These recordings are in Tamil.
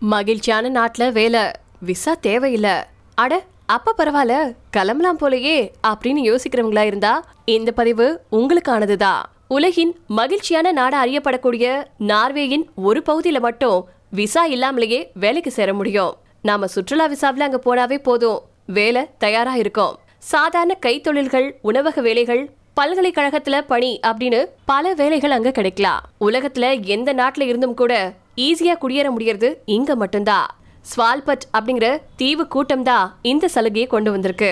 மகிழ்ச்சியான நாட்டுல வேலை விசா தேவையில்ல. அட அப்ப பரவாயில்ல கிளம்பலாம் போலயே அப்படின்னு யோசிக்கிறவங்களா இருந்தா இந்த பதிவு உங்களுக்கானதுதான் உலகின் மகிழ்ச்சியான நாடா அறியப்படக்கூடிய நார்வேயின் ஒரு பகுதியில மட்டும் விசா இல்லாமலேயே வேலைக்கு சேர முடியும். நாம சுற்றுலா விசாவில் அங்க போனாவே போதும். வேலை தயாரா இருக்கும். சாதாரண கைத்தொழில்கள் உணவக வேலைகள் பல்கலைக்கழகத்துல பணி அப்படின்னு பல வேலைகள் அங்க கிடைக்கலாம். உலகத்துல எந்த நாட்டுல இருந்தும் கூட ஈஸியாக குடியேற முடியறது இங்கே மட்டும்தான் ஸ்வால்பட் அப்படிங்கிற தீவு கூட்டம் தான் இந்த சலுகையை கொண்டு வந்திருக்கு.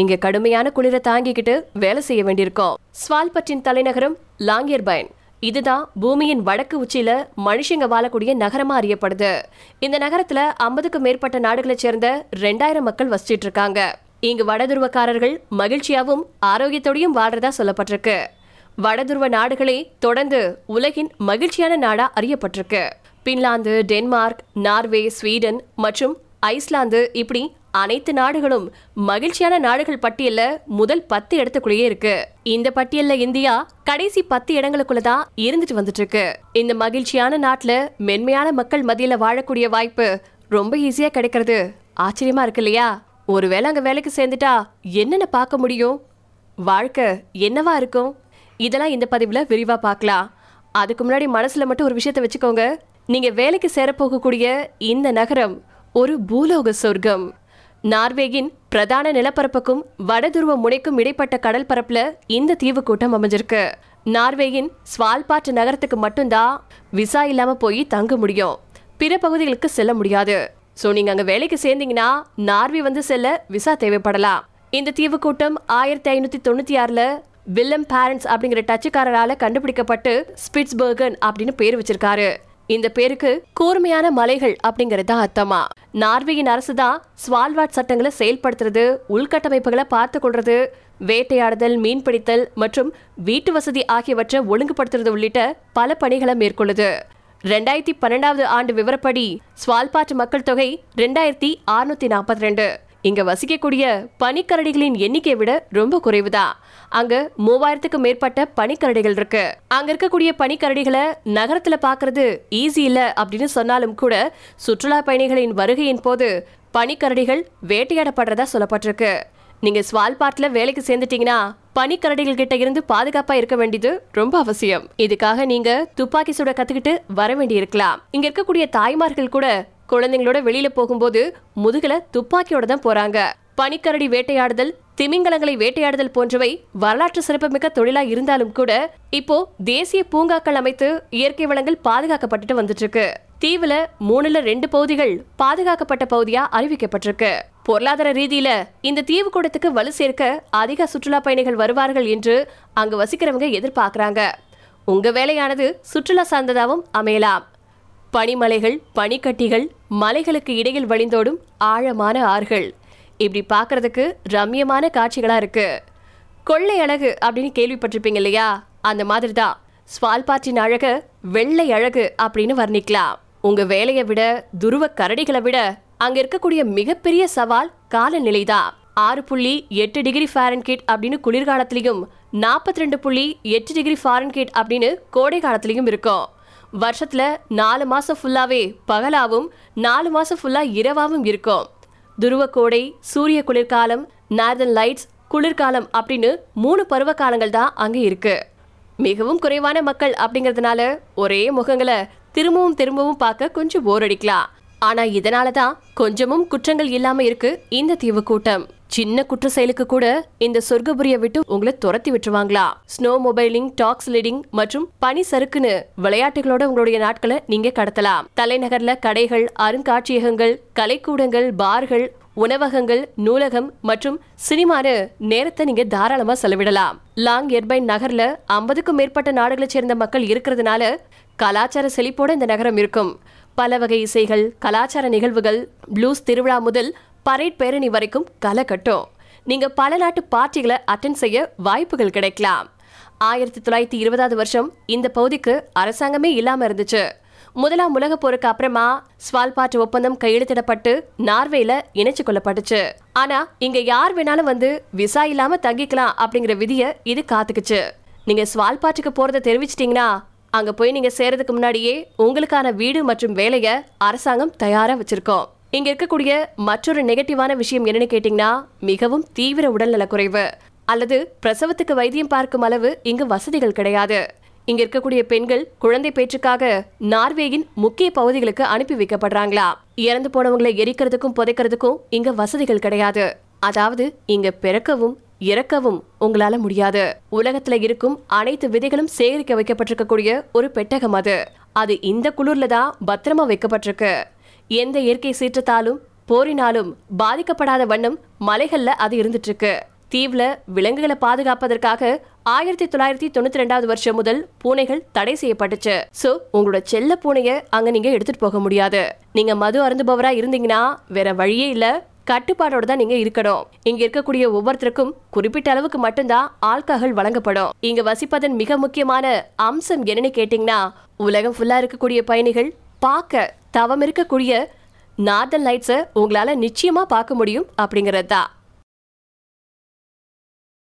இங்க கடுமையான குளிரை தாங்கிக்கிட்டு வேலை செய்ய வேண்டியிருக்கோம். ஸ்வால்பட்டின் தலைநகரம் லாங்கியர்பைன். இதுதான் பூமியின் வடக்கு உச்சியில மனுஷங்க வாழக்கூடிய நகரமா அறியப்படுது. இந்த நகரத்துல ஐம்பதுக்கும் மேற்பட்ட நாடுகளை சேர்ந்த ரெண்டாயிரம் மக்கள் வசிச்சிட்டு இருக்காங்க இங்கு வடதுருவக்காரர்கள் மகிழ்ச்சியாவும் ஆரோக்கியத்தோடையும் வாழ்றதா சொல்லப்பட்டிருக்கு. வடதுருவ நாடுகளே தொடர்ந்து உலகின் மகிழ்ச்சியான நாடா அறியப்பட்டிருக்கு. பின்லாந்து டென்மார்க் நார்வே ஸ்வீடன் மற்றும் ஐஸ்லாந்து இப்படி அனைத்து நாடுகளும் மகிழ்ச்சியான நாடுகள் பட்டியல்ல முதல் பத்து இடத்துக்குள்ளேயே இருக்கு. இந்த பட்டியல்ல இந்தியா கடைசி பத்து இடங்களுக்குள்ள தான் இருந்துட்டு வந்துட்டு இருக்கு இந்த மகிழ்ச்சியான நாட்டுல மென்மையான மக்கள் மத்தியில வாழக்கூடிய வாய்ப்பு ரொம்ப ஈஸியா கிடைக்கிறது. ஆச்சரியமா இருக்கு இல்லையா? ஒருவேளை அங்க வேலைக்கு சேர்ந்துட்டா என்னென்ன பார்க்க முடியும்? வாழ்க்கை என்னவா இருக்கும்? இதெல்லாம் இந்த பதிவுல விரிவா பார்க்கலாம். அதுக்கு முன்னாடி மனசுல மட்டும் ஒரு விஷயத்தை வச்சுக்கோங்க. நீங்க வேலைக்கு சேரப்போகக்கூடிய இந்த நகரம் ஒரு பூலோக சொர்க்கம். நார்வேயின் பிரதான நிலப்பரப்புக்கும் வடதுருவ முனைக்கும் இடைப்பட்ட கடல் பரப்புல இந்த தீவு கூட்டம் அமைஞ்சிருக்கு. நார்வேயின் ஸ்வால்பாட் நகரத்துக்கு மட்டும்தான் விசா இல்லாம போய் தங்க முடியும். பிற பகுதிகளுக்கு செல்ல முடியாது. சோ நீங்க அங்க வேலைக்கு சேர்ந்தீங்கன்னா நார்வே வந்து செல்ல விசா தேவைப்படலாம். இந்த தீவு கூட்டம் ஆயிரத்தி ஐநூத்தி தொண்ணூத்தி ஆறுல வில்லம் பேரண்ட்ஸ் அப்படிங்கிற டச்சுக்காரரால கண்டுபிடிக்கப்பட்டு ஸ்பிட்ஸ்பர்கன் அப்படின்னு பேர் வச்சிருக்காரு. இந்த பேருக்கு கூர்மையான மலைகள் அப்படிங்கறது அர்த்தமா? நார்வேயின் அரசு தான் ஸ்வால்வாட் சட்டங்களை செயல்படுத்துறது உள்கட்டமைப்புகளை பார்த்து கொள்றது வேட்டையாடுதல் மீன்பிடித்தல் மற்றும் வீட்டு வசதி ஆகியவற்றை ஒழுங்குபடுத்துறது உள்ளிட்ட பல பணிகளை மேற்கொள்ளுது. ரெண்டாயிரத்தி பன்னெண்டாவது ஆண்டு விவரப்படி ஸ்வால்பாட் மக்கள் தொகை ரெண்டாயிரத்தி அறுநூத்தி நாற்பத்தி ரெண்டு. இங்க வசிக்கக்கூடிய பனிக்கரடிகளின் எண்ணிக்கையை விட ரொம்ப குறைவுதான் அங்க மூவாயிரத்துக்கு மேற்பட்ட பனிக்கரடிகள் இருக்கு. அங்க இருக்கக்கூடிய பனிக்கரடிகளை நகரத்துல பாக்குறது ஈஸி இல்ல அப்படின்னு சொன்னாலும் கூட சுற்றுலா பயணிகளின் வருகையின் போது பனிக்கரடிகள் வேட்டையாடப்படுறதா சொல்லப்பட்டிருக்கு. நீங்க ஸ்வால்பாட்ல வேலைக்கு சேர்ந்துட்டீங்கன்னா பனிக்கரடிகள் கிட்ட இருந்து பாதுகாப்பா இருக்க வேண்டியது ரொம்ப அவசியம். இதுக்காக நீங்க துப்பாக்கி சுட கத்துக்கிட்டு வர வேண்டி இருக்கலாம் இங்க இருக்கக்கூடிய தாய்மார்கள் கூட குழந்தைங்களோட வெளியில போகும்போது முதுகுல துப்பாக்கியோட தான் போறாங்க. பனிக்கரடி வேட்டையாடுதல் திமிங்கலங்களை வேட்டையாடுதல் போன்றவை வரலாற்று சிறப்புமிக்க தொழிலா இருந்தாலும் கூட இப்போ தேசிய பூங்காக்கள் அமைத்து இயற்கை வளங்கள் பாதுகாக்கப்பட்டுட்டு வந்துட்டு இருக்கு தீவுல மூணுல ரெண்டு பகுதிகள் பாதுகாக்கப்பட்ட பகுதியா அறிவிக்கப்பட்டிருக்கு. பொருளாதார ரீதியில இந்த தீவு கூடத்துக்கு வலு சேர்க்க அதிக சுற்றுலா பயணிகள் வருவார்கள் என்று அங்கு வசிக்கிறவங்க எதிர்பார்க்கறாங்க. உங்க வேலையானது சுற்றுலா சார்ந்ததாகவும் அமையலாம். பனிமலைகள் பனிக்கட்டிகள் மலைகளுக்கு இடையில் வழிந்தோடும் ஆழமான ஆறுகள். இப்படி பார்க்கறதுக்கு ரம்யமான காட்சிகளாக இருக்கு. கொள்ளை அழகு அப்படின்னு கேள்விப்பட்டிருப்பீங்க இல்லையா? அந்த மாதிரி தான் ஸ்வால்பாற்றின் அழக வெள்ளை அழகு அப்படின்னு வர்ணிக்கலாம். உங்க வேலையை விட துருவ கரடிகளை விட அங்க இருக்கக்கூடிய மிகப்பெரிய சவால் காலநிலை தான் ஆறு புள்ளி எட்டு டிகிரி ஃபாரன்கேட் அப்படின்னு குளிர்காலத்திலையும் நாற்பத்தி ரெண்டு புள்ளி எட்டு டிகிரி ஃபாரன்கேட் அப்படின்னு கோடை காலத்திலையும் இருக்கும். வருஷத்தில் நாலு மாதம் ஃபுல்லாகவே பகலாவும் நாலு மாதம் ஃபுல்லாக இரவாவும் இருக்கும். துருவ கோடை சூரிய குளிர்காலம் நார்தன் லைட்ஸ் குளிர்காலம் அப்படின்னு மூணு பருவ காலங்கள் தான் அங்கே இருக்கு. மிகவும் குறைவான மக்கள் அப்படிங்கிறதுனால ஒரே முகங்களை திரும்பவும் திரும்பவும் பார்க்க கொஞ்சம் போர் அடிக்கலாம். ஆனால் இதனால தான் கொஞ்சமும் குற்றங்கள் இல்லாமல் இருக்கு இந்த தீவு கூட்டம். சின்ன குற்ற செயலுக்கு கூட இந்த சொர்க்கபுரிய விட்டு உங்களை துரத்தி விட்டுருவாங்களா? ஸ்னோ மொபைலிங் டாக்ஸ் லீடிங் மற்றும் பனி சறுக்குன்னு விளையாட்டுகளோட உங்களுடைய நாட்களை நீங்க கடத்தலாம். தலைநகர்ல கடைகள் அருங்காட்சியகங்கள் கலைக்கூடங்கள் பார்கள் உணவகங்கள் நூலகம் மற்றும் சினிமானு நேரத்தை நீங்க தாராளமா செலவிடலாம். லாங் எர்பைன் நகர்ல ஐம்பதுக்கும் மேற்பட்ட நாடுகளைச் சேர்ந்த மக்கள் இருக்கிறதுனால கலாச்சார செழிப்போட இந்த நகரம் இருக்கும். பல வகை இசைகள் கலாச்சார நிகழ்வுகள் ப்ளூஸ் திருவிழா முதல் பரேட் பேரணி வரைக்கும் களை கட்டும் நீங்க பல நாட்டு பார்ட்டிகளை அட்டன் செய்ய வாய்ப்புகள் கிடைக்கலாம். ஆயிரத்தி தொள்ளாயிரத்தி இருபதாவது வருஷம் இந்த பகுதிக்கு அரசாங்கமே இல்லாம இருந்துச்சு. முதலாம் உலக போருக்கு அப்புறமா ஸ்வால்பாட் ஒப்பந்தம் கையெழுத்திடப்பட்டு நார்வேல இணைச்சு கொள்ளப்பட்டுச்சு. ஆனா இங்க யார் வேணாலும் வந்து விசா இல்லாம தங்கிக்கலாம் அப்படிங்கிற விதிய இது காத்துக்குச்சு. நீங்க ஸ்வால்பாட்டுக்கு போறத தெரிவிச்சிட்டீங்கன்னா அங்க போய் நீங்க சேர்றதுக்கு முன்னாடியே உங்களுக்கான வீடு மற்றும் வேலைய அரசாங்கம் தயாரா வச்சிருக்கோம். இங்க இருக்கக்கூடிய மற்றொரு நெகட்டிவான விஷயம் என்னன்னு கேட்டீங்கன்னா மிகவும் தீவிர உடல்நலக்குறைவு அல்லது பிரசவத்துக்கு வைத்தியம் பார்க்கும் அளவு இங்கு வசதிகள் கிடையாது. இங்க இருக்கக்கூடிய பெண்கள் குழந்தை பேச்சுக்காக நார்வேயின் முக்கிய பகுதிகளுக்கு அனுப்பி வைக்கப்படுறாங்களா? இறந்து போனவங்களை எரிக்கிறதுக்கும் புதைக்கிறதுக்கும் இங்க வசதிகள் கிடையாது. அதாவது இங்க பிறக்கவும் இறக்கவும் உங்களால முடியாது. உலகத்துல இருக்கும் அனைத்து விதைகளும் சேகரிக்க வைக்கப்பட்டிருக்கக்கூடிய ஒரு பெட்டகம் அது. அது இந்த குளிர்ல தான் பத்திரமா வைக்கப்பட்டிருக்கு. எந்த இயற்கை சீற்றத்தாலும் போரினாலும் பாதிக்கப்படாத வண்ணம் மலைகள்ல அது இருந்துட்டு இருக்கு தீவுல விலங்குகளை பாதுகாப்பதற்காக ஆயிரத்தி தொள்ளாயிரத்தி தொண்ணூத்தி ரெண்டாவது வருஷம் முதல் பூனைகள் தடை செய்யப்பட்டுச்சு. சோ உங்களோட செல்ல பூனைய அங்க நீங்க எடுத்துட்டு போக முடியாது. நீங்க மது அருந்துபவரா இருந்தீங்கன்னா வேற வழியே இல்ல. கட்டுப்பாடோட தான் நீங்க இருக்கணும். இங்க இருக்கக்கூடிய ஒவ்வொருத்தருக்கும் குறிப்பிட்ட அளவுக்கு மட்டும்தான் ஆல்கஹால் வழங்கப்படும். இங்க வசிப்பதன் மிக முக்கியமான அம்சம் என்னன்னு கேட்டீங்கன்னா உலகம் ஃபுல்லா இருக்கக்கூடிய பயணிகள் பார்க்க தவம் இருக்கக்கூடிய நார்தன் லைட்ஸை உங்களால் நிச்சயமாக பார்க்க முடியும் அப்படிங்கிறது தான்